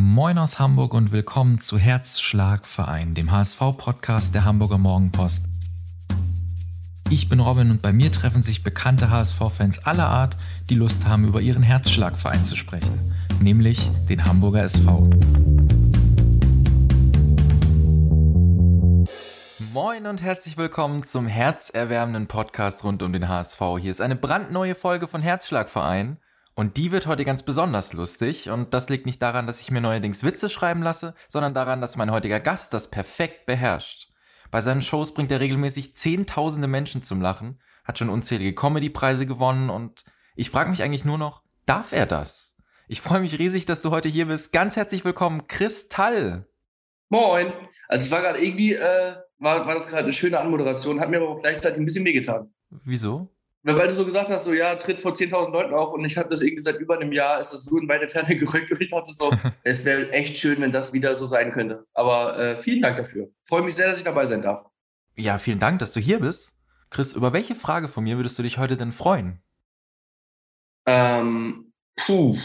Moin aus Hamburg und willkommen zu Herzschlagverein, dem HSV-Podcast der Hamburger Morgenpost. Ich bin Robin und bei mir treffen sich bekannte HSV-Fans aller Art, die Lust haben, über ihren Herzschlagverein zu sprechen, nämlich den Hamburger SV. Moin und herzlich willkommen zum herzerwärmenden Podcast rund um den HSV. Hier ist eine brandneue Folge von Herzschlagverein und die wird heute ganz besonders lustig. Und das liegt nicht daran, dass ich mir neuerdings Witze schreiben lasse, sondern daran, dass mein heutiger Gast das perfekt beherrscht. Bei seinen Shows bringt er regelmäßig zehntausende Menschen zum Lachen, hat schon unzählige Comedy-Preise gewonnen und ich frage mich eigentlich nur noch, darf er das? Ich freue mich riesig, dass du heute hier bist. Ganz herzlich willkommen, Chris Tall. Moin. Also es war gerade irgendwie, äh, war, war das gerade eine schöne Anmoderation, hat mir aber auch gleichzeitig ein bisschen wehgetan. Wieso? Weil du so gesagt hast, so ja, tritt vor 10.000 Leuten auf und ich habe das irgendwie seit über einem Jahr, ist das so in weite Ferne gerückt und ich dachte so, es wäre echt schön, wenn das wieder so sein könnte. Aber äh, vielen Dank dafür. Freue mich sehr, dass ich dabei sein darf. Ja, vielen Dank, dass du hier bist. Chris, über welche Frage von mir würdest du dich heute denn freuen? Ähm, puh.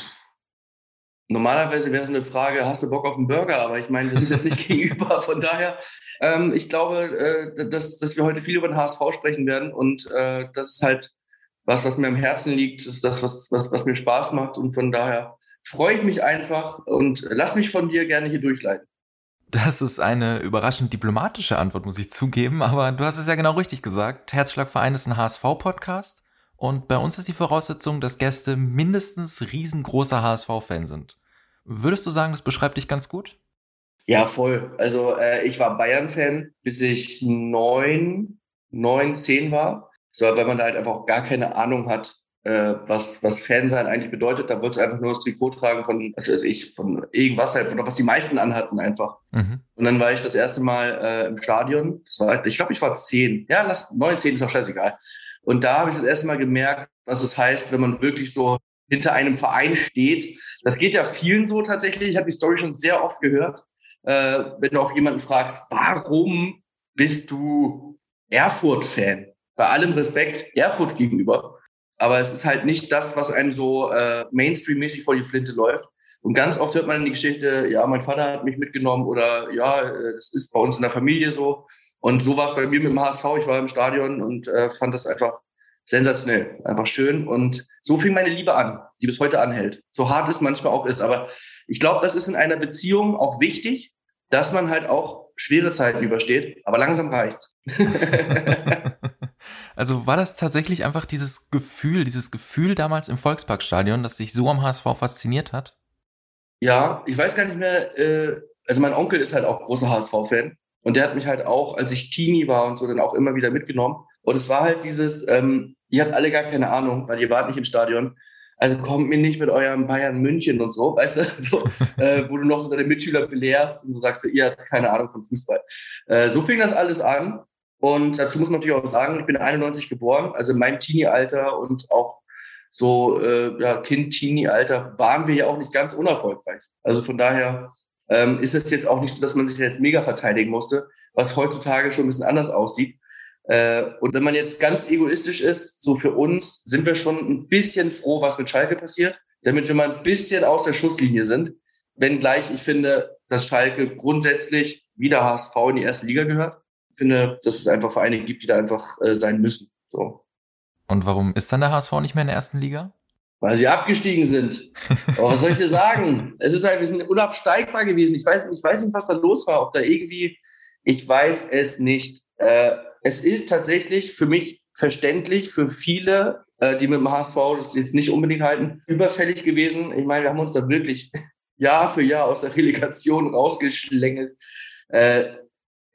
Normalerweise wäre so eine Frage, hast du Bock auf einen Burger? Aber ich meine, das ist jetzt nicht gegenüber. Von daher, ähm, ich glaube, äh, dass, dass wir heute viel über den HSV sprechen werden. Und äh, das ist halt was, was mir am Herzen liegt, ist das, was, was, was mir Spaß macht. Und von daher freue ich mich einfach und lass mich von dir gerne hier durchleiten. Das ist eine überraschend diplomatische Antwort, muss ich zugeben, aber du hast es ja genau richtig gesagt. Herzschlagverein ist ein HSV-Podcast und bei uns ist die Voraussetzung, dass Gäste mindestens riesengroßer HSV-Fan sind. Würdest du sagen, das beschreibt dich ganz gut? Ja, voll. Also äh, ich war Bayern-Fan, bis ich neun, neun, zehn war. So, weil man da halt einfach auch gar keine Ahnung hat, äh, was, was Fansein eigentlich bedeutet. Da wolltest du einfach nur das Trikot tragen von, was weiß ich, von irgendwas halt, oder was die meisten anhatten einfach. Mhm. Und dann war ich das erste Mal äh, im Stadion. Das war, ich glaube, ich war zehn. Ja, lass, neun, zehn ist auch scheißegal. Und da habe ich das erste Mal gemerkt, was es heißt, wenn man wirklich so hinter einem Verein steht. Das geht ja vielen so tatsächlich. Ich habe die Story schon sehr oft gehört. Äh, wenn du auch jemanden fragst, warum bist du Erfurt-Fan? Bei allem Respekt Erfurt gegenüber. Aber es ist halt nicht das, was einem so äh, Mainstream-mäßig vor die Flinte läuft. Und ganz oft hört man die Geschichte, ja, mein Vater hat mich mitgenommen oder ja, es ist bei uns in der Familie so. Und so war es bei mir mit dem HSV. Ich war im Stadion und äh, fand das einfach sensationell, einfach schön. Und so fing meine Liebe an, die bis heute anhält. So hart es manchmal auch ist. Aber ich glaube, das ist in einer Beziehung auch wichtig, dass man halt auch schwere Zeiten übersteht. Aber langsam reicht's. also war das tatsächlich einfach dieses Gefühl, dieses Gefühl damals im Volksparkstadion, das sich so am HSV fasziniert hat? Ja, ich weiß gar nicht mehr. Äh, also mein Onkel ist halt auch großer HSV-Fan. Und der hat mich halt auch, als ich Teenie war und so, dann auch immer wieder mitgenommen. Und es war halt dieses, ähm, ihr habt alle gar keine Ahnung, weil ihr wart nicht im Stadion. Also kommt mir nicht mit eurem Bayern München und so, weißt du, so, äh, wo du noch so deine Mitschüler belehrst und so sagst, ihr habt keine Ahnung von Fußball. Äh, so fing das alles an. Und dazu muss man natürlich auch sagen, ich bin 91 geboren, also in meinem Teenie-Alter und auch so äh, ja, Kind-Teenie-Alter waren wir ja auch nicht ganz unerfolgreich. Also von daher ähm, ist es jetzt auch nicht so, dass man sich jetzt mega verteidigen musste, was heutzutage schon ein bisschen anders aussieht. Äh, und wenn man jetzt ganz egoistisch ist, so für uns sind wir schon ein bisschen froh, was mit Schalke passiert, damit wir mal ein bisschen aus der Schusslinie sind. Wenngleich ich finde, dass Schalke grundsätzlich wieder HSV in die erste Liga gehört. Ich finde, dass es einfach Vereine gibt, die da einfach äh, sein müssen. So. Und warum ist dann der HSV nicht mehr in der ersten Liga? Weil sie abgestiegen sind. Aber was soll ich dir sagen? Es ist halt, wir sind unabsteigbar gewesen. Ich weiß, ich weiß nicht, was da los war. Ob da irgendwie, ich weiß es nicht. Äh, es ist tatsächlich für mich verständlich, für viele, äh, die mit dem HSV das jetzt nicht unbedingt halten, überfällig gewesen. Ich meine, wir haben uns da wirklich Jahr für Jahr aus der Relegation rausgeschlängelt. Äh,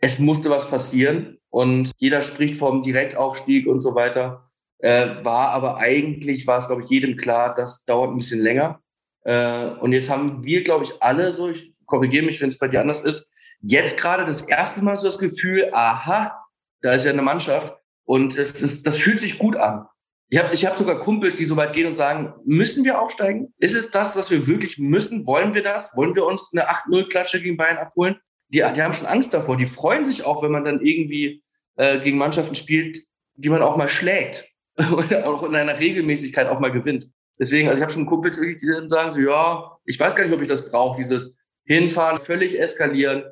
es musste was passieren und jeder spricht vom Direktaufstieg und so weiter. Äh, war aber eigentlich, war es, glaube ich, jedem klar, das dauert ein bisschen länger. Und jetzt haben wir, glaube ich, alle so, ich korrigiere mich, wenn es bei dir anders ist, jetzt gerade das erste Mal so das Gefühl, aha, da ist ja eine Mannschaft und das, das, das fühlt sich gut an. Ich habe ich hab sogar Kumpels, die so weit gehen und sagen, müssen wir aufsteigen? Ist es das, was wir wirklich müssen? Wollen wir das? Wollen wir uns eine 8-0-Klatsche gegen Bayern abholen? Die, die haben schon Angst davor. Die freuen sich auch, wenn man dann irgendwie äh, gegen Mannschaften spielt, die man auch mal schlägt und auch in einer Regelmäßigkeit auch mal gewinnt. Deswegen, also ich habe schon Kumpels die dann sagen so, ja, ich weiß gar nicht, ob ich das brauche, dieses hinfahren, völlig eskalieren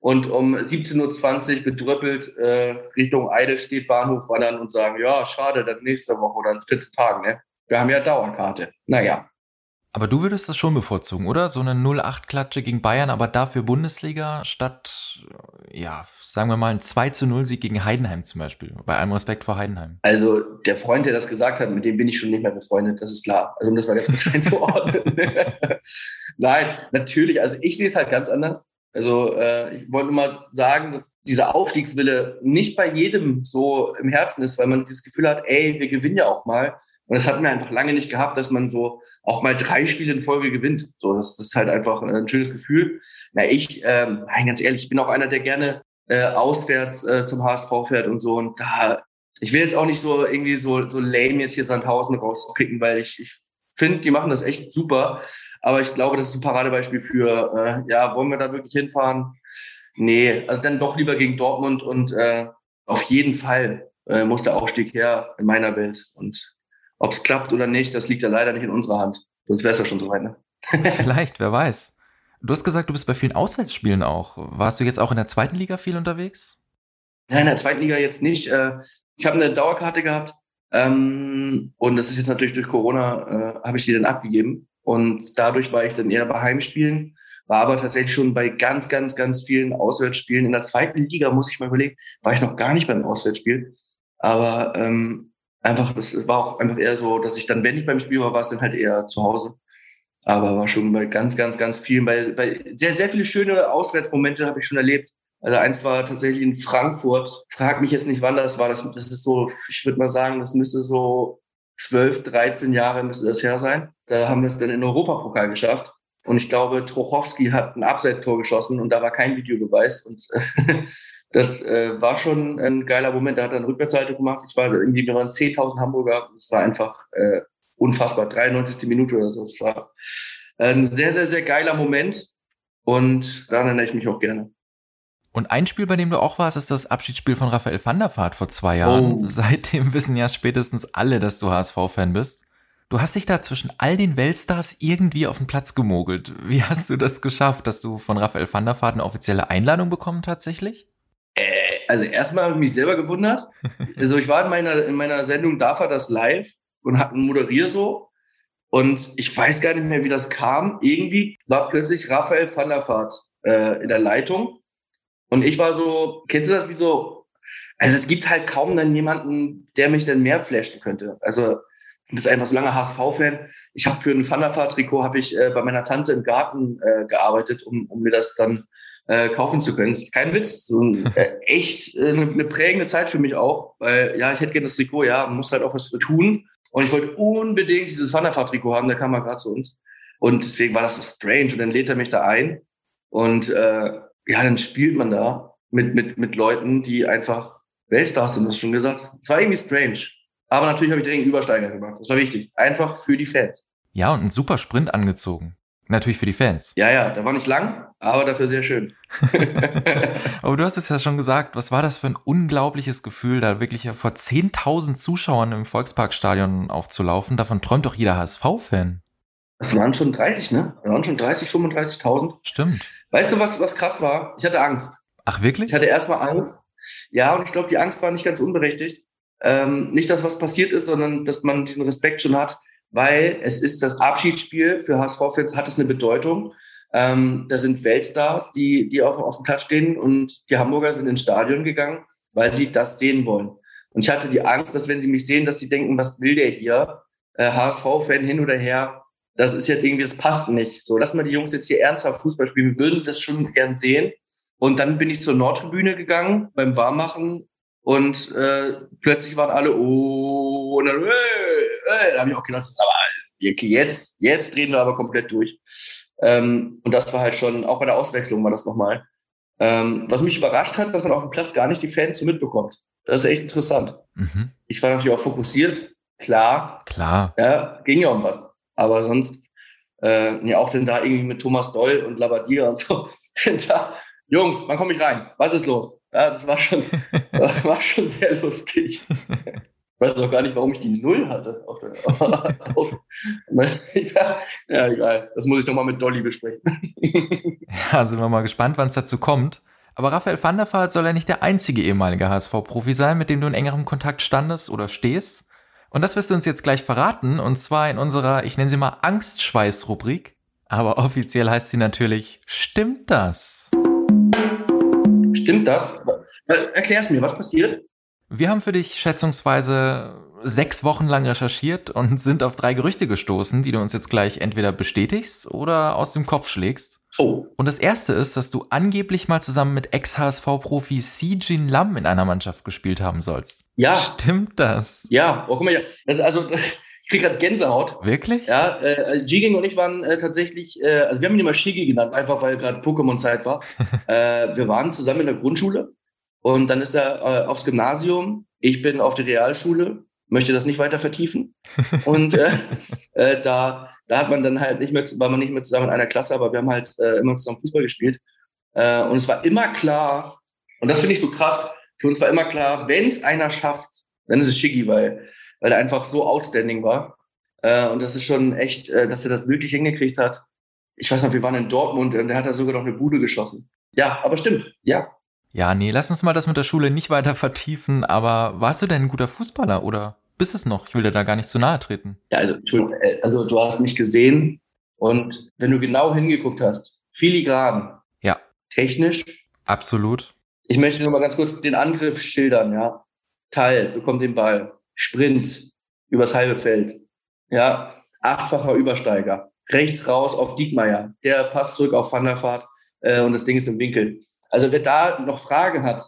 und um 17.20 Uhr bedrüppelt äh, Richtung Eidelstedt Bahnhof wandern und sagen, ja, schade, dann nächste Woche oder in 14 Tagen, ne? Wir haben ja Dauerkarte. Naja. Aber du würdest das schon bevorzugen, oder? So eine 0-8-Klatsche gegen Bayern, aber dafür Bundesliga statt, ja, sagen wir mal, ein 2 zu 0 Sieg gegen Heidenheim zum Beispiel. Bei allem Respekt vor Heidenheim. Also der Freund, der das gesagt hat, mit dem bin ich schon nicht mehr befreundet, das ist klar. Also um das mal ganz kurz einzuordnen. Nein, natürlich, also ich sehe es halt ganz anders. Also äh, ich wollte mal sagen, dass dieser Aufstiegswille nicht bei jedem so im Herzen ist, weil man dieses Gefühl hat, ey, wir gewinnen ja auch mal. Und das hatten wir einfach lange nicht gehabt, dass man so auch mal drei Spiele in Folge gewinnt. So, das, das ist halt einfach ein schönes Gefühl. Na, ich, ähm, nein, ganz ehrlich, ich bin auch einer, der gerne äh, auswärts äh, zum HSV fährt und so. Und da, ich will jetzt auch nicht so irgendwie so, so lame jetzt hier Sandhausen rauspicken, weil ich, ich finde, die machen das echt super. Aber ich glaube, das ist ein Paradebeispiel für, äh, ja, wollen wir da wirklich hinfahren? Nee, also dann doch lieber gegen Dortmund und äh, auf jeden Fall äh, muss der Aufstieg her in meiner Welt. Und ob es klappt oder nicht, das liegt ja leider nicht in unserer Hand. Sonst wäre es ja schon soweit, ne? Vielleicht, wer weiß. Du hast gesagt, du bist bei vielen Auswärtsspielen auch. Warst du jetzt auch in der zweiten Liga viel unterwegs? Nein, in der zweiten Liga jetzt nicht. Äh, ich habe eine Dauerkarte gehabt ähm, und das ist jetzt natürlich durch Corona, äh, habe ich die dann abgegeben. Und dadurch war ich dann eher bei Heimspielen, war aber tatsächlich schon bei ganz, ganz, ganz vielen Auswärtsspielen. In der zweiten Liga, muss ich mal überlegen, war ich noch gar nicht beim Auswärtsspiel. Aber ähm, einfach, das war auch einfach eher so, dass ich dann, wenn ich beim Spiel war, war es dann halt eher zu Hause. Aber war schon bei ganz, ganz, ganz vielen, bei, bei sehr, sehr viele schöne Auswärtsmomente habe ich schon erlebt. Also eins war tatsächlich in Frankfurt. Frag mich jetzt nicht, wann das war. Das, das ist so, ich würde mal sagen, das müsste so 12, 13 Jahre müsste das her sein. Da haben wir es dann in Europapokal geschafft. Und ich glaube, Trochowski hat ein Abseitstor geschossen und da war kein Videobeweis. Und das äh, war schon ein geiler Moment. Da hat er eine Rückwärtsseite gemacht. Ich war irgendwie, wir waren 10.000 Hamburger. Das war einfach äh, unfassbar. 93. Minute oder so. Das war ein sehr, sehr, sehr geiler Moment. Und daran erinnere ich mich auch gerne. Und ein Spiel, bei dem du auch warst, ist das Abschiedsspiel von Raphael van der Vaart vor zwei Jahren. Oh. Seitdem wissen ja spätestens alle, dass du HSV-Fan bist. Du hast dich da zwischen all den Weltstars irgendwie auf den Platz gemogelt. Wie hast du das geschafft, dass du von Raphael van der Vaart eine offizielle Einladung bekommen tatsächlich? Äh, also erstmal habe ich mich selber gewundert. Also ich war in meiner, in meiner Sendung Darf er das live und hatte einen Moderier so. Und ich weiß gar nicht mehr, wie das kam. Irgendwie war plötzlich Raphael van der Vaart äh, in der Leitung. Und ich war so, kennst du das wie so? Also es gibt halt kaum dann jemanden, der mich dann mehr flashen könnte. Also du bist einfach so lange HSV-Fan. Ich habe für ein Van der Vaart-Trikot habe ich äh, bei meiner Tante im Garten äh, gearbeitet, um, um mir das dann äh, kaufen zu können. Das ist kein Witz. So ein, äh, echt äh, eine, prägende Zeit für mich auch, weil ja, ich hätte gerne das Trikot, ja, man muss halt auch was für tun. Und ich wollte unbedingt dieses Wanderfahrt-Trikot haben, der kam mal gerade zu uns. Und deswegen war das so strange. Und dann lädt er mich da ein. Und äh, ja, dann spielt man da mit, mit, mit Leuten, die einfach Weltstars sind, das schon gesagt. Es war irgendwie strange. Aber natürlich habe ich direkt einen Übersteiger gemacht. Das war wichtig. Einfach für die Fans. Ja, und einen super Sprint angezogen. Natürlich für die Fans. Ja, ja, der war nicht lang, aber dafür sehr schön. aber du hast es ja schon gesagt, was war das für ein unglaubliches Gefühl, da wirklich vor 10.000 Zuschauern im Volksparkstadion aufzulaufen? Davon träumt doch jeder HSV-Fan. Das waren schon 30, ne? Das waren schon 30, 35.000. Stimmt. Weißt du, was, was krass war? Ich hatte Angst. Ach, wirklich? Ich hatte erstmal Angst. Ja, und ich glaube, die Angst war nicht ganz unberechtigt. Ähm, nicht, dass was passiert ist, sondern dass man diesen Respekt schon hat weil es ist das Abschiedsspiel für HSV-Fans, hat es eine Bedeutung. Ähm, da sind Weltstars, die, die auf, auf dem Platz stehen und die Hamburger sind ins Stadion gegangen, weil sie das sehen wollen. Und ich hatte die Angst, dass wenn sie mich sehen, dass sie denken, was will der hier? Äh, HSV-Fan hin oder her, das ist jetzt irgendwie, das passt nicht. So, lass mal die Jungs jetzt hier ernsthaft Fußball spielen. Wir würden das schon gern sehen. Und dann bin ich zur Nordtribüne gegangen beim Warmmachen und äh, plötzlich waren alle, oh, und dann, hey, hey, da habe ich auch gedacht, aber jetzt, jetzt drehen wir aber komplett durch. Ähm, und das war halt schon, auch bei der Auswechslung war das nochmal. Ähm, was mich überrascht hat, dass man auf dem Platz gar nicht die Fans so mitbekommt. Das ist echt interessant. Mhm. Ich war natürlich auch fokussiert, klar. Klar. Ja, ging ja um was. Aber sonst, äh, ja, auch denn da irgendwie mit Thomas Doll und Labadia und so. da, Jungs, wann komme ich rein? Was ist los? Ja, das war schon, war schon sehr lustig. weiß auch gar nicht, warum ich die Null hatte. ja, egal. Das muss ich doch mal mit Dolly besprechen. ja, sind wir mal gespannt, wann es dazu kommt. Aber Raphael van der Vaart soll ja nicht der einzige ehemalige HSV-Profi sein, mit dem du in engerem Kontakt standest oder stehst. Und das wirst du uns jetzt gleich verraten, und zwar in unserer, ich nenne sie mal Angstschweiß-Rubrik. Aber offiziell heißt sie natürlich, stimmt das? Stimmt das? Erklär's mir, was passiert? Wir haben für dich schätzungsweise sechs Wochen lang recherchiert und sind auf drei Gerüchte gestoßen, die du uns jetzt gleich entweder bestätigst oder aus dem Kopf schlägst. Oh. Und das erste ist, dass du angeblich mal zusammen mit Ex-HSV-Profi Si Jin Lam in einer Mannschaft gespielt haben sollst. Ja. Stimmt das? Ja, oh, guck mal. Das, also, ich krieg gerade Gänsehaut. Wirklich? Ja, äh, Jiging und ich waren äh, tatsächlich, äh, also wir haben ihn immer Shigi genannt, einfach weil gerade Pokémon-Zeit war. äh, wir waren zusammen in der Grundschule und dann ist er äh, aufs Gymnasium. Ich bin auf die Realschule, möchte das nicht weiter vertiefen. Und äh, äh, da, da hat man dann halt nicht mehr, war man nicht mehr zusammen in einer Klasse, aber wir haben halt äh, immer zusammen Fußball gespielt. Äh, und es war immer klar, und das finde ich so krass, für uns war immer klar, wenn es einer schafft, dann ist es Shiggy, weil, weil er einfach so outstanding war. Äh, und das ist schon echt, äh, dass er das wirklich hingekriegt hat. Ich weiß noch, wir waren in Dortmund und der hat da sogar noch eine Bude geschossen. Ja, aber stimmt, ja. Ja, nee, lass uns mal das mit der Schule nicht weiter vertiefen, aber warst du denn ein guter Fußballer oder bist es noch? Ich will dir da gar nicht zu nahe treten. Ja, also, äh, also du hast mich gesehen und wenn du genau hingeguckt hast, filigran. Ja. Technisch. Absolut. Ich möchte nur mal ganz kurz den Angriff schildern, ja. Teil, bekommt den Ball. Sprint übers halbe Feld. Ja, achtfacher Übersteiger. Rechts raus auf Diekmeyer. Der passt zurück auf Van der Vaart äh, und das Ding ist im Winkel. Also wer da noch Fragen hat,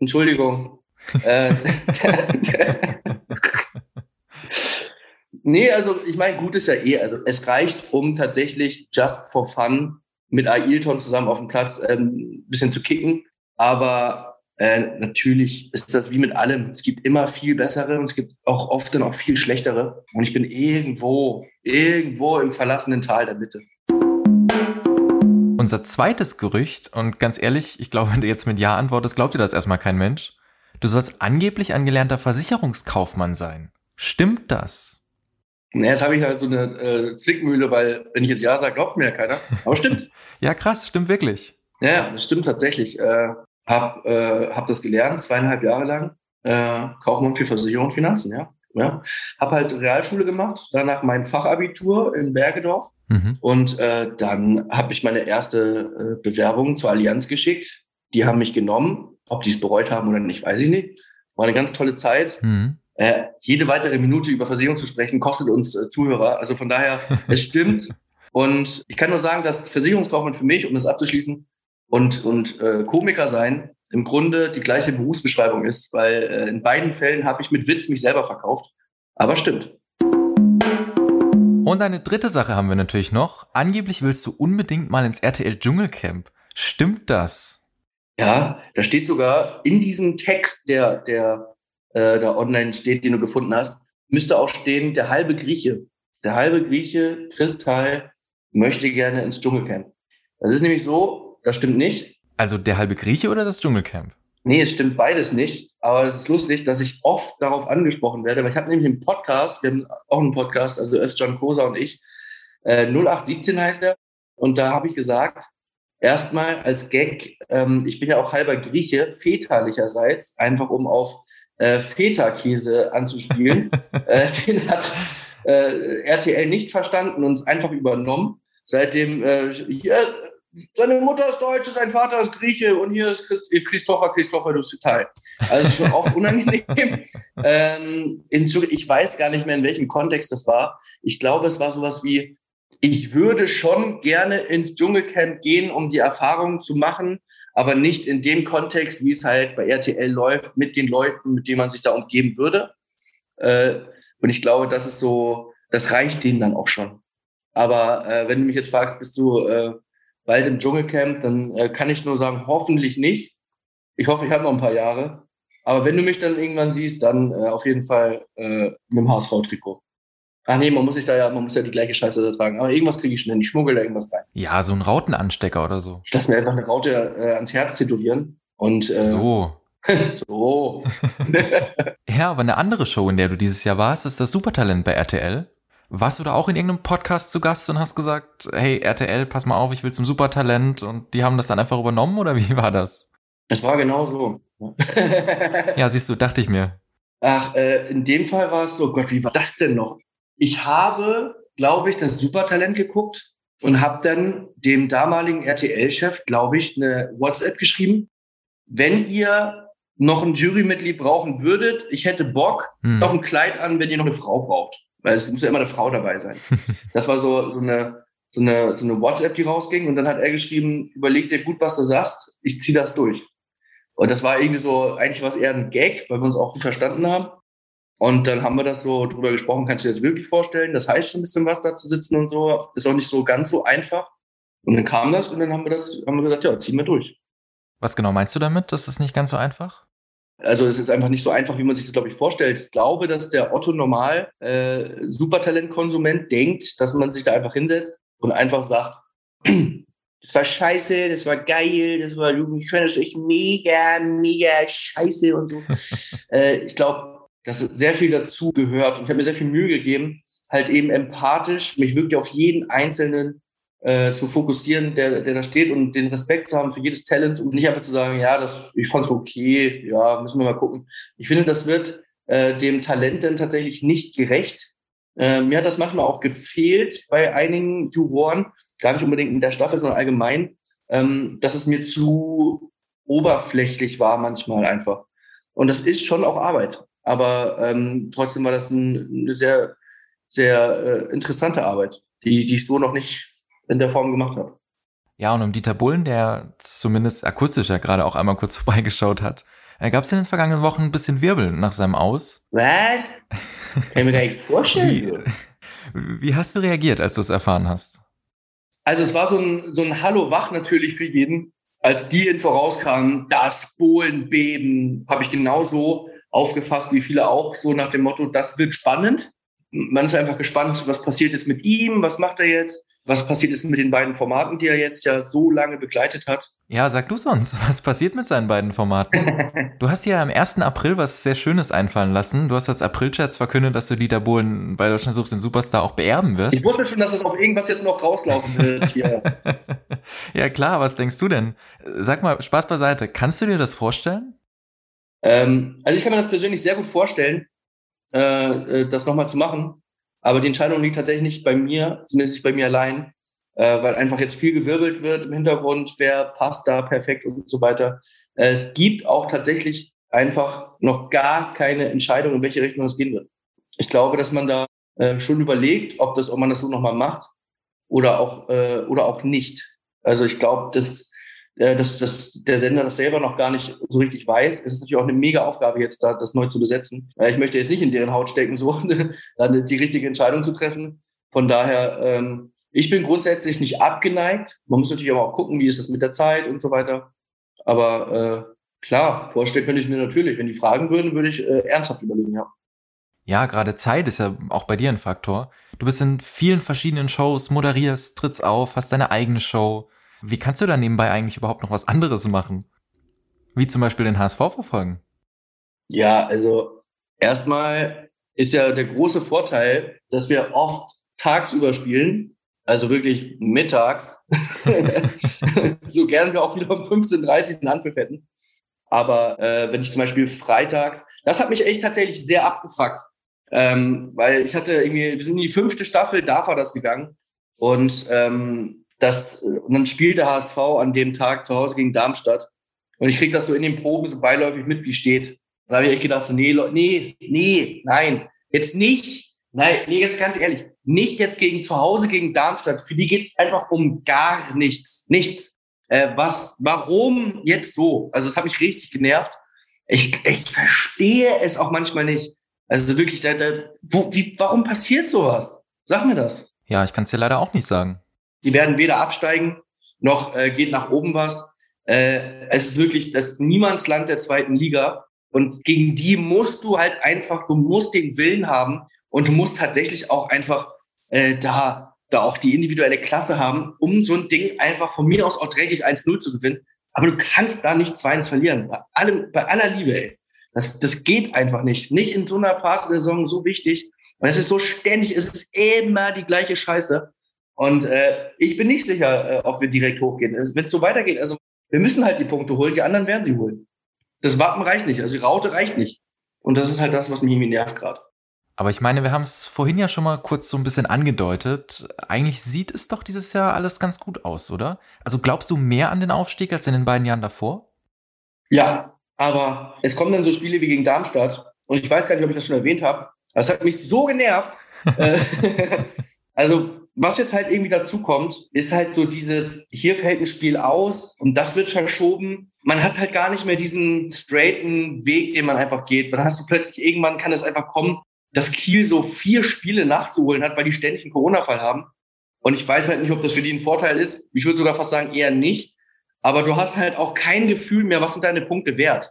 Entschuldigung. äh, nee, also ich meine, gut ist ja eh. Also es reicht, um tatsächlich just for fun mit Ailton zusammen auf dem Platz ähm, ein bisschen zu kicken. Aber äh, natürlich ist das wie mit allem. Es gibt immer viel bessere und es gibt auch oft dann auch viel schlechtere. Und ich bin irgendwo, irgendwo im verlassenen Tal der Mitte. Unser zweites Gerücht, und ganz ehrlich, ich glaube, wenn du jetzt mit Ja antwortest, glaubt dir das erstmal kein Mensch. Du sollst angeblich ein gelernter Versicherungskaufmann sein. Stimmt das? Naja, jetzt habe ich halt so eine äh, Zwickmühle, weil wenn ich jetzt Ja sage, glaubt mir ja keiner. Aber stimmt. ja, krass, stimmt wirklich. Ja, das stimmt tatsächlich. Äh, hab, äh, hab das gelernt, zweieinhalb Jahre lang. Äh, Kaufmann für Versicherung und Finanzen, ja. ja. Hab halt Realschule gemacht, danach mein Fachabitur in Bergedorf Mhm. Und äh, dann habe ich meine erste äh, Bewerbung zur Allianz geschickt. Die haben mich genommen. Ob die es bereut haben oder nicht, weiß ich nicht. War eine ganz tolle Zeit. Mhm. Äh, jede weitere Minute über Versicherung zu sprechen, kostet uns äh, Zuhörer. Also von daher, es stimmt. Und ich kann nur sagen, dass Versicherungskaufmann für mich, um das abzuschließen, und, und äh, Komiker sein im Grunde die gleiche Berufsbeschreibung ist, weil äh, in beiden Fällen habe ich mit Witz mich selber verkauft. Aber stimmt. Und eine dritte Sache haben wir natürlich noch. Angeblich willst du unbedingt mal ins RTL Dschungelcamp. Stimmt das? Ja, da steht sogar in diesem Text, der, der äh, da online steht, den du gefunden hast, müsste auch stehen, der halbe Grieche. Der halbe Grieche, Kristall, möchte gerne ins Dschungelcamp. Das ist nämlich so, das stimmt nicht. Also der halbe Grieche oder das Dschungelcamp? Nee, es stimmt beides nicht. Aber es ist lustig, dass ich oft darauf angesprochen werde. Weil ich habe nämlich einen Podcast, wir haben auch einen Podcast, also Özcan Kosa und ich, äh, 0817 heißt er. Und da habe ich gesagt, erstmal als Gag, ähm, ich bin ja auch halber Grieche, väterlicherseits, einfach um auf äh, Feta-Käse anzuspielen. äh, den hat äh, RTL nicht verstanden und es einfach übernommen. Seitdem, äh, hier, seine Mutter ist Deutsche, sein Vater ist Grieche und hier ist Christ äh, Christopher, Christopher Dussitai. Also schon auch unangenehm. ähm, ich weiß gar nicht mehr, in welchem Kontext das war. Ich glaube, es war sowas wie, ich würde schon gerne ins Dschungelcamp gehen, um die Erfahrungen zu machen, aber nicht in dem Kontext, wie es halt bei RTL läuft, mit den Leuten, mit denen man sich da umgeben würde. Äh, und ich glaube, das ist so, das reicht denen dann auch schon. Aber äh, wenn du mich jetzt fragst, bist du äh, bald im Dschungelcamp, dann äh, kann ich nur sagen, hoffentlich nicht. Ich hoffe, ich habe noch ein paar Jahre. Aber wenn du mich dann irgendwann siehst, dann äh, auf jeden Fall äh, mit dem HSV-Trikot. Ach nee, man muss sich da ja, man muss ja die gleiche Scheiße da tragen. Aber irgendwas kriege ich schnell. Ich schmuggel da irgendwas rein. Ja, so ein Rautenanstecker oder so. Ich dachte mir einfach eine Raute äh, ans Herz tätowieren. Und, äh, so. so. ja, aber eine andere Show, in der du dieses Jahr warst, ist das Supertalent bei RTL. Warst du da auch in irgendeinem Podcast zu Gast und hast gesagt, hey RTL, pass mal auf, ich will zum Supertalent und die haben das dann einfach übernommen oder wie war das? Das war genau so. ja, siehst du, dachte ich mir. Ach, äh, in dem Fall war es so, Gott, wie war das denn noch? Ich habe, glaube ich, das Supertalent geguckt und habe dann dem damaligen RTL-Chef, glaube ich, eine WhatsApp geschrieben. Wenn ihr noch ein Jurymitglied brauchen würdet, ich hätte Bock, hm. noch ein Kleid an, wenn ihr noch eine Frau braucht. Weil es muss ja immer eine Frau dabei sein. das war so, so, eine, so, eine, so eine WhatsApp, die rausging. Und dann hat er geschrieben, überleg dir gut, was du sagst. Ich ziehe das durch. Und das war irgendwie so, eigentlich war es eher ein Gag, weil wir uns auch gut verstanden haben. Und dann haben wir das so drüber gesprochen, kannst du dir das wirklich vorstellen? Das heißt schon ein bisschen was da zu sitzen und so. Ist auch nicht so ganz so einfach. Und dann kam das und dann haben wir das, haben wir gesagt, ja, ziehen wir durch. Was genau meinst du damit? Das ist nicht ganz so einfach? Also es ist einfach nicht so einfach, wie man sich das, glaube ich, vorstellt. Ich glaube, dass der Otto Normal äh, Supertalent-Konsument denkt, dass man sich da einfach hinsetzt und einfach sagt, das war scheiße, das war geil, das war ich fand das echt mega, mega scheiße und so. äh, ich glaube, dass sehr viel dazu gehört und ich habe mir sehr viel Mühe gegeben, halt eben empathisch mich wirklich auf jeden einzelnen äh, zu fokussieren, der, der da steht und den Respekt zu haben für jedes Talent und nicht einfach zu sagen, ja, das, ich fand's okay, ja, müssen wir mal gucken. Ich finde, das wird äh, dem Talent dann tatsächlich nicht gerecht. Äh, mir hat das manchmal auch gefehlt bei einigen Juroren, gar nicht unbedingt in der Staffel, sondern allgemein, ähm, dass es mir zu oberflächlich war manchmal einfach. Und das ist schon auch Arbeit. Aber ähm, trotzdem war das ein, eine sehr, sehr äh, interessante Arbeit, die, die ich so noch nicht in der Form gemacht habe. Ja, und um Dieter Bullen, der zumindest akustisch ja gerade auch einmal kurz vorbeigeschaut hat, äh, gab es in den vergangenen Wochen ein bisschen Wirbel nach seinem Aus. Was? Kann ich mir gar nicht vorstellen. Wie, wie hast du reagiert, als du es erfahren hast? Also es war so ein, so ein Hallo-Wach natürlich für jeden. Als die Info rauskam, das Bohlenbeben, habe ich genauso aufgefasst wie viele auch, so nach dem Motto, das wird spannend. Man ist einfach gespannt, was passiert ist mit ihm, was macht er jetzt, was passiert ist mit den beiden Formaten, die er jetzt ja so lange begleitet hat. Ja, sag du sonst, was passiert mit seinen beiden Formaten? du hast ja am 1. April was sehr Schönes einfallen lassen. Du hast als Aprilscherz verkündet, dass du Dieter Bohlen bei Deutschland sucht den Superstar auch beerben wirst. Ich wusste schon, dass es auf irgendwas jetzt noch rauslaufen wird hier. ja klar, was denkst du denn? Sag mal, Spaß beiseite, kannst du dir das vorstellen? Ähm, also ich kann mir das persönlich sehr gut vorstellen, äh, äh das nochmal zu machen. Aber die Entscheidung liegt tatsächlich nicht bei mir, zumindest nicht bei mir allein, äh, weil einfach jetzt viel gewirbelt wird im Hintergrund, wer passt da perfekt und so weiter. Äh, es gibt auch tatsächlich einfach noch gar keine Entscheidung, in welche Richtung es gehen wird. Ich glaube, dass man da äh, schon überlegt, ob, das, ob man das so nochmal macht oder auch, äh, oder auch nicht. Also ich glaube, dass dass, dass der Sender das selber noch gar nicht so richtig weiß. Es ist natürlich auch eine mega Aufgabe jetzt, da das neu zu besetzen. Ich möchte jetzt nicht in deren Haut stecken, so dann die richtige Entscheidung zu treffen. Von daher, ähm, ich bin grundsätzlich nicht abgeneigt. Man muss natürlich aber auch gucken, wie ist es mit der Zeit und so weiter. Aber äh, klar, vorstellen könnte ich mir natürlich. Wenn die fragen würden, würde ich äh, ernsthaft überlegen, ja. Ja, gerade Zeit ist ja auch bei dir ein Faktor. Du bist in vielen verschiedenen Shows, moderierst, trittst auf, hast deine eigene Show. Wie kannst du da nebenbei eigentlich überhaupt noch was anderes machen? Wie zum Beispiel den HSV verfolgen? Ja, also erstmal ist ja der große Vorteil, dass wir oft tagsüber spielen, also wirklich mittags, so gern wir auch wieder um 15.30 Uhr einen Anpfiff hätten. Aber äh, wenn ich zum Beispiel freitags, das hat mich echt tatsächlich sehr abgefuckt, ähm, weil ich hatte irgendwie, wir sind in die fünfte Staffel, da war das gegangen. Und ähm, das, und dann spielt der HSV an dem Tag zu Hause gegen Darmstadt. Und ich kriege das so in den Proben so beiläufig mit, wie steht. Da habe ich echt gedacht, so, nee, nee, nee, nein, jetzt nicht. Nein, nee, jetzt ganz ehrlich, nicht jetzt gegen zu Hause gegen Darmstadt. Für die geht's einfach um gar nichts. Nichts. Äh, was, warum jetzt so? Also, das hat mich richtig genervt. Ich, ich verstehe es auch manchmal nicht. Also wirklich, da, da, wo, wie, warum passiert sowas? Sag mir das. Ja, ich kann es dir leider auch nicht sagen. Die werden weder absteigen, noch äh, geht nach oben was. Äh, es ist wirklich das Niemandsland der zweiten Liga. Und gegen die musst du halt einfach, du musst den Willen haben und du musst tatsächlich auch einfach äh, da, da auch die individuelle Klasse haben, um so ein Ding einfach von mir aus auch dreckig 1-0 zu gewinnen. Aber du kannst da nicht 2-1 verlieren. Bei allem, bei aller Liebe, ey. Das, das geht einfach nicht. Nicht in so einer Phase der Saison so wichtig. Und es ist so ständig, es ist immer die gleiche Scheiße. Und äh, ich bin nicht sicher, äh, ob wir direkt hochgehen. Wenn es so weitergeht, also wir müssen halt die Punkte holen, die anderen werden sie holen. Das Wappen reicht nicht, also die Raute reicht nicht. Und das ist halt das, was mich irgendwie nervt gerade. Aber ich meine, wir haben es vorhin ja schon mal kurz so ein bisschen angedeutet. Eigentlich sieht es doch dieses Jahr alles ganz gut aus, oder? Also glaubst du mehr an den Aufstieg als in den beiden Jahren davor? Ja, aber es kommen dann so Spiele wie gegen Darmstadt. Und ich weiß gar nicht, ob ich das schon erwähnt habe. Das hat mich so genervt. Äh, also, was jetzt halt irgendwie dazu kommt, ist halt so dieses, hier fällt ein Spiel aus und das wird verschoben. Man hat halt gar nicht mehr diesen straighten Weg, den man einfach geht. Dann hast du plötzlich irgendwann kann es einfach kommen, dass Kiel so vier Spiele nachzuholen hat, weil die ständig einen Corona-Fall haben. Und ich weiß halt nicht, ob das für die ein Vorteil ist. Ich würde sogar fast sagen, eher nicht. Aber du hast halt auch kein Gefühl mehr, was sind deine Punkte wert.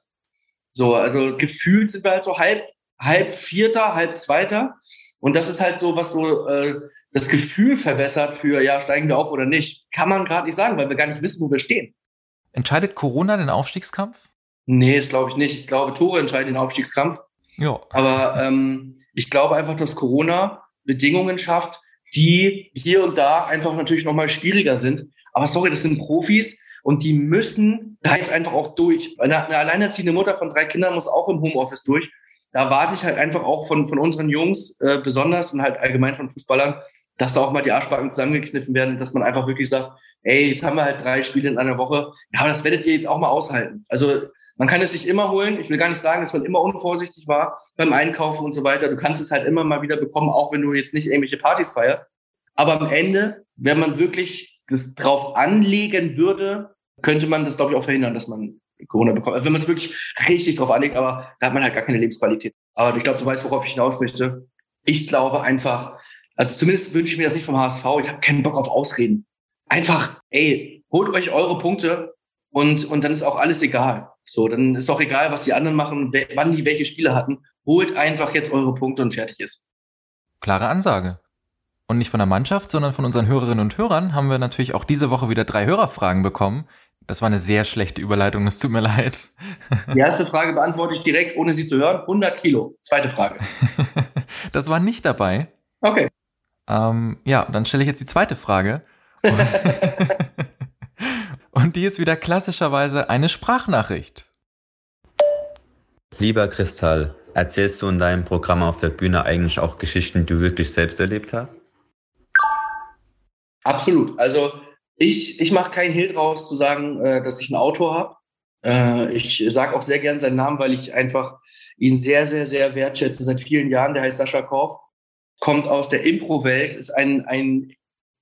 So, also gefühlt sind wir halt so halb, halb Vierter, halb Zweiter. Und das ist halt so, was so äh, das Gefühl verwässert für, ja, steigen wir auf oder nicht. Kann man gerade nicht sagen, weil wir gar nicht wissen, wo wir stehen. Entscheidet Corona den Aufstiegskampf? Nee, das glaube ich nicht. Ich glaube, Tore entscheiden den Aufstiegskampf. Ja. Aber ähm, ich glaube einfach, dass Corona Bedingungen schafft, die hier und da einfach natürlich nochmal schwieriger sind. Aber sorry, das sind Profis und die müssen da jetzt einfach auch durch. Eine, eine alleinerziehende Mutter von drei Kindern muss auch im Homeoffice durch. Da warte ich halt einfach auch von, von unseren Jungs äh, besonders und halt allgemein von Fußballern, dass da auch mal die Arschbacken zusammengekniffen werden, dass man einfach wirklich sagt, ey, jetzt haben wir halt drei Spiele in einer Woche. Ja, das werdet ihr jetzt auch mal aushalten. Also man kann es sich immer holen. Ich will gar nicht sagen, dass man immer unvorsichtig war beim Einkaufen und so weiter. Du kannst es halt immer mal wieder bekommen, auch wenn du jetzt nicht irgendwelche Partys feierst. Aber am Ende, wenn man wirklich das drauf anlegen würde, könnte man das, glaube ich, auch verhindern, dass man Corona bekommt. Also wenn man es wirklich richtig drauf anlegt, aber da hat man halt gar keine Lebensqualität. Aber ich glaube, du weißt, worauf ich hinaus möchte. Ich glaube einfach, also zumindest wünsche ich mir das nicht vom HSV. Ich habe keinen Bock auf Ausreden. Einfach, ey, holt euch eure Punkte und, und dann ist auch alles egal. So, dann ist auch egal, was die anderen machen, wann die welche Spiele hatten. Holt einfach jetzt eure Punkte und fertig ist. Klare Ansage. Und nicht von der Mannschaft, sondern von unseren Hörerinnen und Hörern haben wir natürlich auch diese Woche wieder drei Hörerfragen bekommen. Das war eine sehr schlechte Überleitung, es tut mir leid. Die erste Frage beantworte ich direkt, ohne sie zu hören. 100 Kilo. Zweite Frage. das war nicht dabei. Okay. Ähm, ja, dann stelle ich jetzt die zweite Frage. Und Und die ist wieder klassischerweise eine Sprachnachricht. Lieber Kristall, erzählst du in deinem Programm auf der Bühne eigentlich auch Geschichten, die du wirklich selbst erlebt hast? Absolut. Also ich, ich mache keinen Hehl draus zu sagen, äh, dass ich einen Autor habe. Äh, ich sage auch sehr gern seinen Namen, weil ich einfach ihn sehr, sehr, sehr wertschätze seit vielen Jahren. Der heißt Sascha Korf, kommt aus der Impro-Welt, ist ein, ein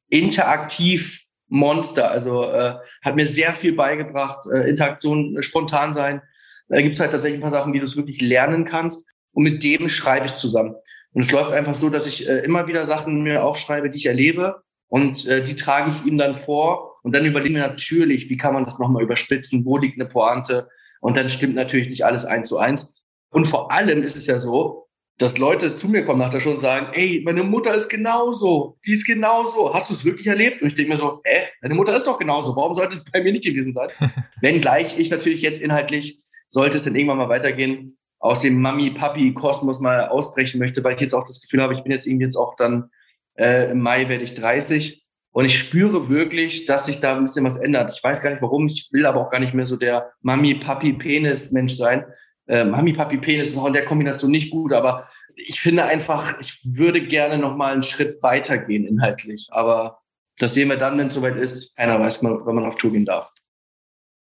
interaktiv Monster. Also äh, hat mir sehr viel beigebracht. Äh, Interaktion, äh, spontan sein. Da gibt es halt tatsächlich ein paar Sachen, wie du es wirklich lernen kannst. Und mit dem schreibe ich zusammen. Und es läuft einfach so, dass ich äh, immer wieder Sachen mir aufschreibe, die ich erlebe. Und äh, die trage ich ihm dann vor. Und dann überlegen wir natürlich, wie kann man das nochmal überspitzen? Wo liegt eine Pointe? Und dann stimmt natürlich nicht alles eins zu eins. Und vor allem ist es ja so, dass Leute zu mir kommen nach der Show und sagen, ey, meine Mutter ist genauso, die ist genauso. Hast du es wirklich erlebt? Und ich denke mir so, hä, deine Mutter ist doch genauso. Warum sollte es bei mir nicht gewesen sein? Wenngleich ich natürlich jetzt inhaltlich, sollte es dann irgendwann mal weitergehen, aus dem Mami-Papi-Kosmos mal ausbrechen möchte, weil ich jetzt auch das Gefühl habe, ich bin jetzt irgendwie jetzt auch dann, äh, im Mai werde ich 30 und ich spüre wirklich, dass sich da ein bisschen was ändert. Ich weiß gar nicht warum, ich will aber auch gar nicht mehr so der Mami-Papi-Penis-Mensch sein, äh, Mami, Papi, Penis ist auch in der Kombination nicht gut, aber ich finde einfach, ich würde gerne noch mal einen Schritt weitergehen inhaltlich. Aber das sehen wir dann, wenn es soweit ist. Keiner weiß, mal, wann man auf Tour gehen darf.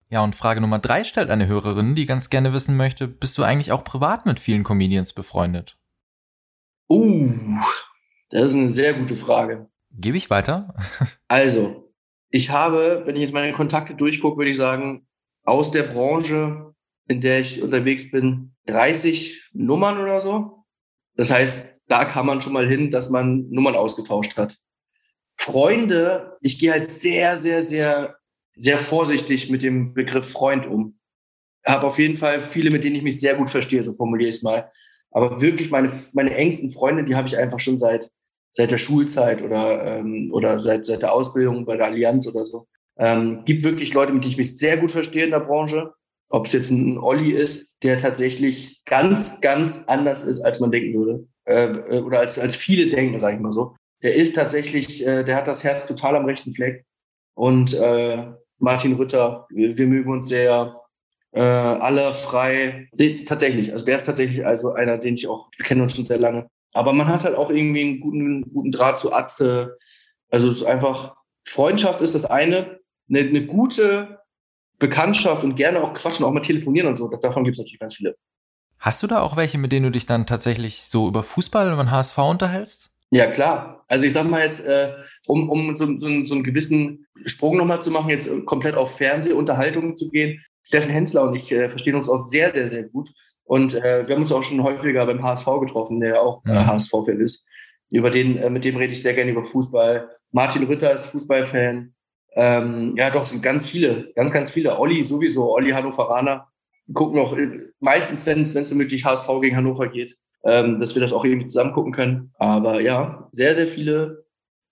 Ja, und Frage Nummer drei stellt eine Hörerin, die ganz gerne wissen möchte, bist du eigentlich auch privat mit vielen Comedians befreundet? Uh, das ist eine sehr gute Frage. Gebe ich weiter? also, ich habe, wenn ich jetzt meine Kontakte durchgucke, würde ich sagen, aus der Branche in der ich unterwegs bin, 30 Nummern oder so. Das heißt, da kam man schon mal hin, dass man Nummern ausgetauscht hat. Freunde, ich gehe halt sehr, sehr, sehr, sehr vorsichtig mit dem Begriff Freund um. Habe auf jeden Fall viele, mit denen ich mich sehr gut verstehe, so formuliere ich es mal. Aber wirklich meine, meine engsten Freunde, die habe ich einfach schon seit, seit der Schulzeit oder, ähm, oder seit, seit der Ausbildung bei der Allianz oder so. Ähm, gibt wirklich Leute, mit denen ich mich sehr gut verstehe in der Branche. Ob es jetzt ein Olli ist, der tatsächlich ganz, ganz anders ist, als man denken würde. Äh, äh oder als, als viele denken, sage ich mal so. Der ist tatsächlich, äh, der hat das Herz total am rechten Fleck. Und äh, Martin Rütter, wir, wir mögen uns sehr, äh, alle frei. Die, tatsächlich, also der ist tatsächlich also einer, den ich auch, wir kennen uns schon sehr lange. Aber man hat halt auch irgendwie einen guten, guten Draht zu Atze. Also es ist einfach, Freundschaft ist das eine, eine, eine gute Bekanntschaft und gerne auch quatschen, auch mal telefonieren und so. Davon gibt es natürlich ganz viele. Hast du da auch welche, mit denen du dich dann tatsächlich so über Fußball und HSV unterhältst? Ja, klar. Also ich sag mal jetzt, äh, um, um so, so, so einen gewissen Sprung nochmal zu machen, jetzt komplett auf Fernsehunterhaltungen zu gehen. Steffen Hensler und ich äh, verstehen uns auch sehr, sehr, sehr gut. Und äh, wir haben uns auch schon häufiger beim HSV getroffen, der auch äh, HSV-Fan ist. Über den, äh, mit dem rede ich sehr gerne über Fußball. Martin Rütter ist Fußballfan. Ähm, ja, doch, sind ganz viele, ganz, ganz viele. Olli sowieso, Olli Hannoveraner. Gucken auch äh, meistens, wenn es möglich HSV gegen Hannover geht, ähm, dass wir das auch irgendwie zusammen gucken können. Aber ja, sehr, sehr viele,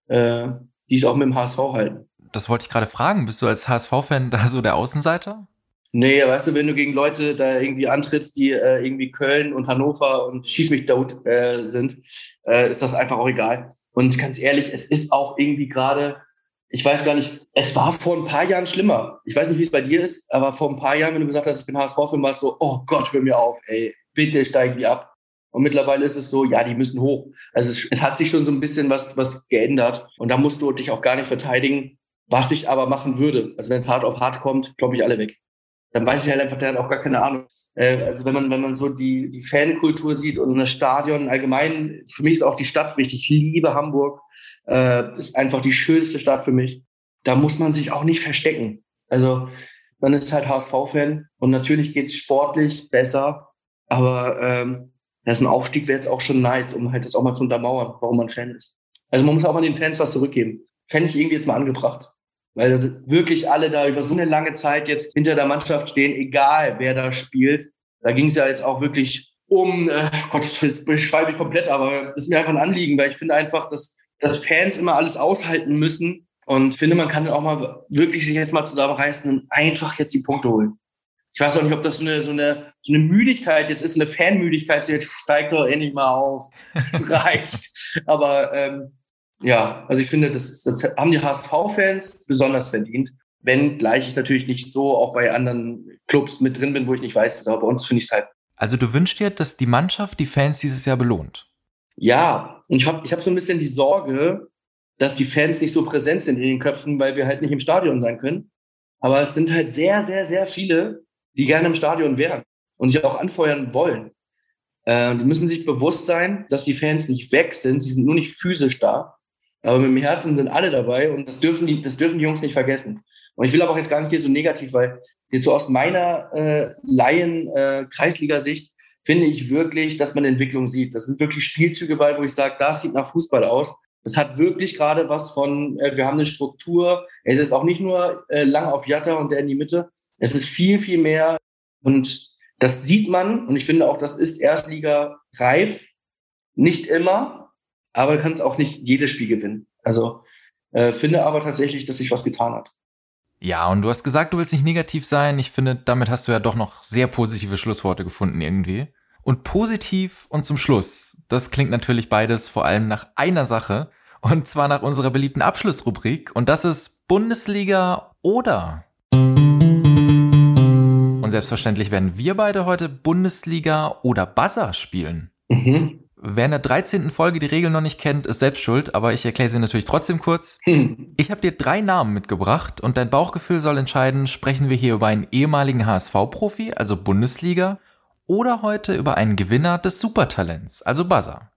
äh, die es auch mit dem HSV halten. Das wollte ich gerade fragen. Bist du als HSV-Fan da so der Außenseiter? Nee, weißt du, wenn du gegen Leute da irgendwie antrittst, die äh, irgendwie Köln und Hannover und Schieß mich dort äh, sind, äh, ist das einfach auch egal. Und ganz ehrlich, es ist auch irgendwie gerade, ich weiß gar nicht, es war vor ein paar Jahren schlimmer. Ich weiß nicht, wie es bei dir ist, aber vor ein paar Jahren, wenn du gesagt hast, ich bin HSV-Fan, war es so, oh Gott, hör mir auf, ey, bitte steigen die ab. Und mittlerweile ist es so, ja, die müssen hoch. Also es, es hat sich schon so ein bisschen was, was geändert. Und da musst du dich auch gar nicht verteidigen, was ich aber machen würde. Also wenn es hart auf hart kommt, glaube ich alle weg dann weiß ich halt einfach, der hat auch gar keine Ahnung. Äh, also wenn man, wenn man so die, die Fankultur sieht und das Stadion allgemein, für mich ist auch die Stadt wichtig. Ich liebe Hamburg, äh, ist einfach die schönste Stadt für mich. Da muss man sich auch nicht verstecken. Also man ist halt HSV-Fan und natürlich geht's sportlich besser, aber ähm, das ein Aufstieg wäre jetzt auch schon nice, um halt das auch mal zu untermauern, warum man Fan ist. Also man muss auch mal den Fans was zurückgeben. Fände ich irgendwie jetzt mal angebracht weil wirklich alle da über so eine lange Zeit jetzt hinter der Mannschaft stehen, egal wer da spielt. Da ging es ja jetzt auch wirklich um, äh, Gott, das beschreibe ich komplett, aber das ist mir einfach ein Anliegen, weil ich finde einfach, dass, dass Fans immer alles aushalten müssen und finde, man kann auch mal wirklich sich jetzt mal zusammenreißen und einfach jetzt die Punkte holen. Ich weiß auch nicht, ob das so eine, so eine, so eine Müdigkeit jetzt ist, eine Fanmüdigkeit, jetzt steigt doch endlich mal auf. Es reicht. Aber ähm, ja, also ich finde, das, das haben die HSV-Fans besonders verdient. Wenn gleich ich natürlich nicht so auch bei anderen Clubs mit drin bin, wo ich nicht weiß, aber bei uns finde ich es halt. Also du wünschst dir, dass die Mannschaft die Fans dieses Jahr belohnt? Ja, und ich habe ich hab so ein bisschen die Sorge, dass die Fans nicht so präsent sind in den Köpfen, weil wir halt nicht im Stadion sein können. Aber es sind halt sehr, sehr, sehr viele, die gerne im Stadion wären und sich auch anfeuern wollen. Äh, die müssen sich bewusst sein, dass die Fans nicht weg sind, sie sind nur nicht physisch da. Aber mit dem Herzen sind alle dabei und das dürfen die, das dürfen die Jungs nicht vergessen. Und ich will aber auch jetzt gar nicht hier so negativ, weil jetzt so aus meiner äh, Laien-Kreisliga-Sicht äh, finde ich wirklich, dass man Entwicklung sieht. Das sind wirklich Spielzüge bei, wo ich sage, das sieht nach Fußball aus. Das hat wirklich gerade was von, äh, wir haben eine Struktur. Es ist auch nicht nur äh, lang auf Jatta und der in die Mitte. Es ist viel, viel mehr. Und das sieht man. Und ich finde auch, das ist Erstliga reif. Nicht immer, aber du kannst auch nicht jedes Spiel gewinnen. Also äh, finde aber tatsächlich, dass sich was getan hat. Ja, und du hast gesagt, du willst nicht negativ sein. Ich finde, damit hast du ja doch noch sehr positive Schlussworte gefunden irgendwie. Und positiv und zum Schluss, das klingt natürlich beides vor allem nach einer Sache. Und zwar nach unserer beliebten Abschlussrubrik. Und das ist Bundesliga oder. Und selbstverständlich werden wir beide heute Bundesliga oder Buzzer spielen. Mhm. Wer in der 13. Folge die Regel noch nicht kennt, ist selbst schuld, aber ich erkläre sie natürlich trotzdem kurz. Hm. Ich habe dir drei Namen mitgebracht und dein Bauchgefühl soll entscheiden, sprechen wir hier über einen ehemaligen HSV-Profi, also Bundesliga, oder heute über einen Gewinner des Supertalents, also Buzzer.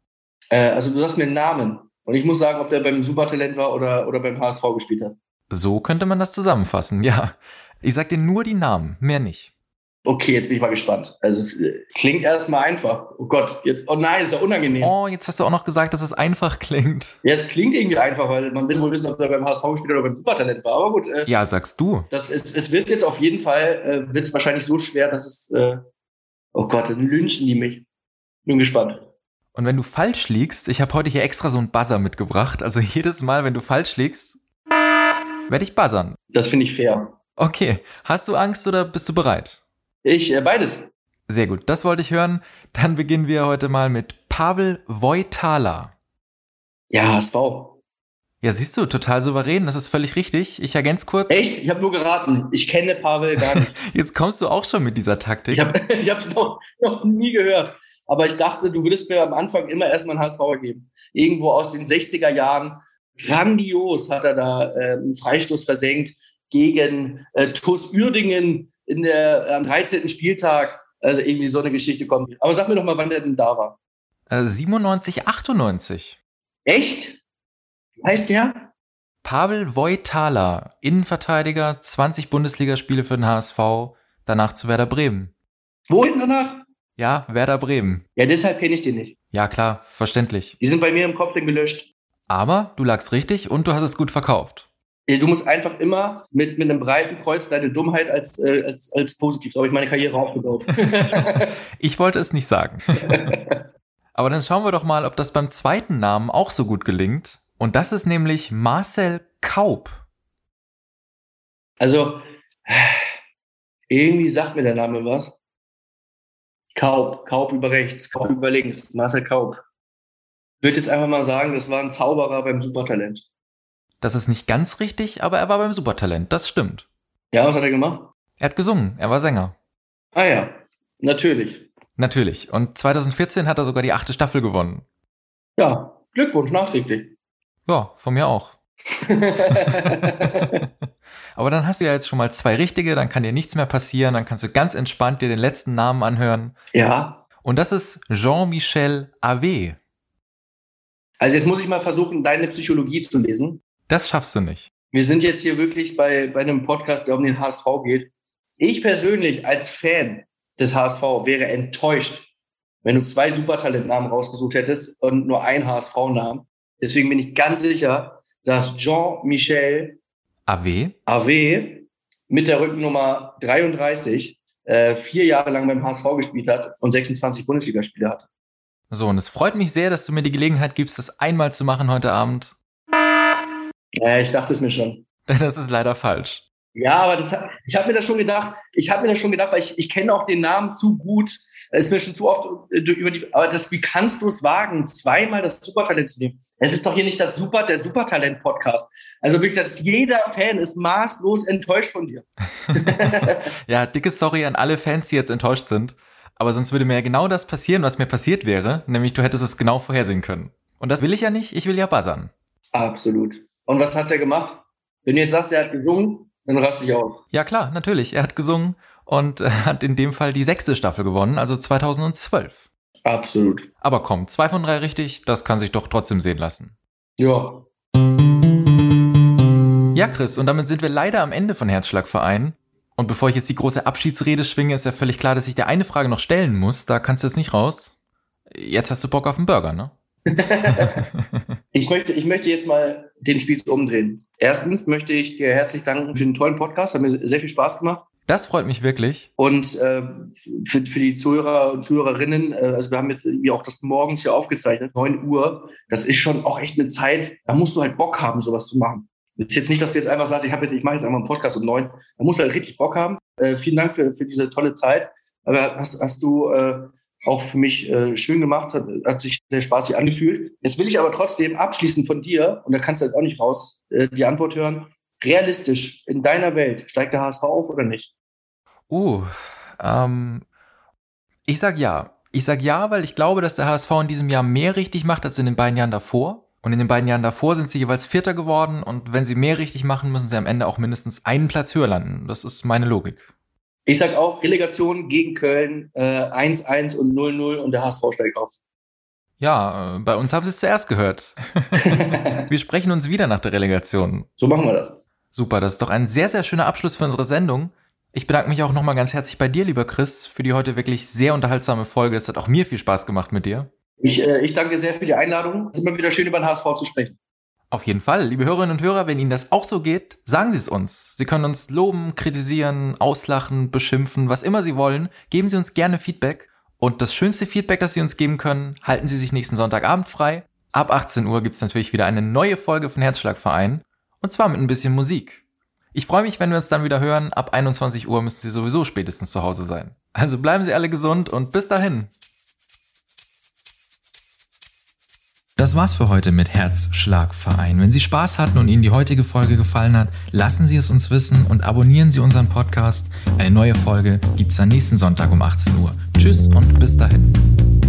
Äh, also du hast mir einen Namen und ich muss sagen, ob der beim Supertalent war oder, oder beim HSV gespielt hat. So könnte man das zusammenfassen, ja. Ich sag dir nur die Namen, mehr nicht. Okay, jetzt bin ich mal gespannt. Also es äh, klingt erstmal einfach. Oh Gott, jetzt, oh nein, ist ja unangenehm. Oh, jetzt hast du auch noch gesagt, dass es einfach klingt. Ja, es klingt irgendwie einfach, weil man will wohl wissen, ob er beim HSV gespielt oder beim Supertalent war. Aber gut. Äh, ja, sagst du. Das ist, es wird jetzt auf jeden Fall, äh, wird es wahrscheinlich so schwer, dass es, äh, oh Gott, dann lynchen die mich. Bin gespannt. Und wenn du falsch liegst, ich habe heute hier extra so einen Buzzer mitgebracht. Also jedes Mal, wenn du falsch liegst, werde ich buzzern. Das finde ich fair. Okay, hast du Angst oder bist du bereit? Ich, äh, beides. Sehr gut, das wollte ich hören. Dann beginnen wir heute mal mit Pavel Wojtala. Ja, HSV. Ja, siehst du, total souverän, das ist völlig richtig. Ich ergänze kurz. Echt? Ich habe nur geraten. Ich kenne Pavel gar nicht. Jetzt kommst du auch schon mit dieser Taktik. Ich habe es noch, noch nie gehört. Aber ich dachte, du würdest mir am Anfang immer erstmal einen HSV geben. Irgendwo aus den 60er Jahren. Grandios hat er da äh, einen Freistoß versenkt gegen äh, TuS Uerdingen in der, am 13. Spieltag. Also irgendwie so eine Geschichte kommt. Aber sag mir doch mal, wann der denn da war. Äh, 97, 98. Echt? Heißt der? Pavel Wojtala, Innenverteidiger, 20 Bundesligaspiele für den HSV, danach zu Werder Bremen. Wohin danach? Ja, Werder Bremen. Ja, deshalb kenne ich den nicht. Ja, klar, verständlich. Die sind bei mir im Kopf dann gelöscht. Aber du lagst richtig und du hast es gut verkauft. Du musst einfach immer mit, mit einem breiten Kreuz deine Dummheit als, äh, als, als positiv. So habe ich meine Karriere aufgebaut. ich wollte es nicht sagen. Aber dann schauen wir doch mal, ob das beim zweiten Namen auch so gut gelingt. Und das ist nämlich Marcel Kaub. Also, irgendwie sagt mir der Name was. Kaub, Kaub über rechts, Kaub über links, Marcel Kaub. Ich würde jetzt einfach mal sagen, das war ein Zauberer beim Supertalent. Das ist nicht ganz richtig, aber er war beim Supertalent, das stimmt. Ja, was hat er gemacht? Er hat gesungen, er war Sänger. Ah ja, natürlich. Natürlich. Und 2014 hat er sogar die achte Staffel gewonnen. Ja, Glückwunsch nachträglich. Ja, von mir auch. Aber dann hast du ja jetzt schon mal zwei richtige, dann kann dir nichts mehr passieren, dann kannst du ganz entspannt dir den letzten Namen anhören. Ja. Und das ist Jean-Michel Ave. Also jetzt muss ich mal versuchen, deine Psychologie zu lesen. Das schaffst du nicht. Wir sind jetzt hier wirklich bei, bei einem Podcast, der um den HSV geht. Ich persönlich als Fan des HSV wäre enttäuscht, wenn du zwei Supertalentnamen rausgesucht hättest und nur einen HSV-Namen. Deswegen bin ich ganz sicher, dass Jean-Michel AW? AW mit der Rückennummer 33 äh, vier Jahre lang beim HSV gespielt hat und 26 Bundesligaspiele hat. So, und es freut mich sehr, dass du mir die Gelegenheit gibst, das einmal zu machen heute Abend. Ja, ich dachte es mir schon. Das ist leider falsch. Ja, aber das, ich habe mir das schon gedacht. Ich habe mir das schon gedacht, weil ich, ich kenne auch den Namen zu gut. Es ist mir schon zu oft äh, über die. Aber das, wie kannst du es wagen, zweimal das Supertalent zu nehmen? Es ist doch hier nicht das Super, der Supertalent-Podcast. Also wirklich, dass jeder Fan ist maßlos enttäuscht von dir. ja, dicke Sorry an alle Fans, die jetzt enttäuscht sind. Aber sonst würde mir ja genau das passieren, was mir passiert wäre. Nämlich, du hättest es genau vorhersehen können. Und das will ich ja nicht. Ich will ja buzzern. Absolut. Und was hat er gemacht? Wenn du jetzt sagst, er hat gesungen, dann raste ich auf. Ja, klar, natürlich. Er hat gesungen und hat in dem Fall die sechste Staffel gewonnen, also 2012. Absolut. Aber komm, zwei von drei richtig, das kann sich doch trotzdem sehen lassen. Ja. Ja, Chris, und damit sind wir leider am Ende von Herzschlagverein. Und bevor ich jetzt die große Abschiedsrede schwinge, ist ja völlig klar, dass ich dir eine Frage noch stellen muss. Da kannst du jetzt nicht raus. Jetzt hast du Bock auf einen Burger, ne? ich, möchte, ich möchte jetzt mal den Spieß umdrehen. Erstens möchte ich dir herzlich danken für den tollen Podcast. Hat mir sehr viel Spaß gemacht. Das freut mich wirklich. Und äh, für, für die Zuhörer und Zuhörerinnen, äh, also wir haben jetzt irgendwie auch das morgens hier aufgezeichnet, 9 Uhr. Das ist schon auch echt eine Zeit, da musst du halt Bock haben, sowas zu machen. Das ist jetzt nicht, dass du jetzt einfach sagst, ich habe jetzt, ich mache jetzt einmal einen Podcast um neun. Da musst du halt richtig Bock haben. Äh, vielen Dank für, für diese tolle Zeit. Aber hast, hast du äh, auch für mich äh, schön gemacht, hat, hat sich sehr spaßig angefühlt. Jetzt will ich aber trotzdem abschließend von dir, und da kannst du jetzt auch nicht raus, äh, die Antwort hören. Realistisch, in deiner Welt, steigt der HSV auf oder nicht? Uh, ähm, ich sag ja. Ich sag ja, weil ich glaube, dass der HSV in diesem Jahr mehr richtig macht als in den beiden Jahren davor. Und in den beiden Jahren davor sind sie jeweils Vierter geworden und wenn sie mehr richtig machen, müssen sie am Ende auch mindestens einen Platz höher landen. Das ist meine Logik. Ich sag auch Relegation gegen Köln 1-1 äh, und 0-0 und der HSV steigt auf. Ja, äh, bei uns haben sie es zuerst gehört. wir sprechen uns wieder nach der Relegation. So machen wir das. Super, das ist doch ein sehr, sehr schöner Abschluss für unsere Sendung. Ich bedanke mich auch nochmal ganz herzlich bei dir, lieber Chris, für die heute wirklich sehr unterhaltsame Folge. Es hat auch mir viel Spaß gemacht mit dir. Ich, äh, ich danke dir sehr für die Einladung. Es ist immer wieder schön, über den HSV zu sprechen. Auf jeden Fall. Liebe Hörerinnen und Hörer, wenn Ihnen das auch so geht, sagen Sie es uns. Sie können uns loben, kritisieren, auslachen, beschimpfen, was immer Sie wollen. Geben Sie uns gerne Feedback. Und das schönste Feedback, das Sie uns geben können, halten Sie sich nächsten Sonntagabend frei. Ab 18 Uhr gibt's natürlich wieder eine neue Folge von Herzschlagverein. Und zwar mit ein bisschen Musik. Ich freue mich, wenn wir uns dann wieder hören. Ab 21 Uhr müssen Sie sowieso spätestens zu Hause sein. Also bleiben Sie alle gesund und bis dahin. Das war's für heute mit Herzschlagverein. Wenn Sie Spaß hatten und Ihnen die heutige Folge gefallen hat, lassen Sie es uns wissen und abonnieren Sie unseren Podcast. Eine neue Folge gibt's dann nächsten Sonntag um 18 Uhr. Tschüss und bis dahin.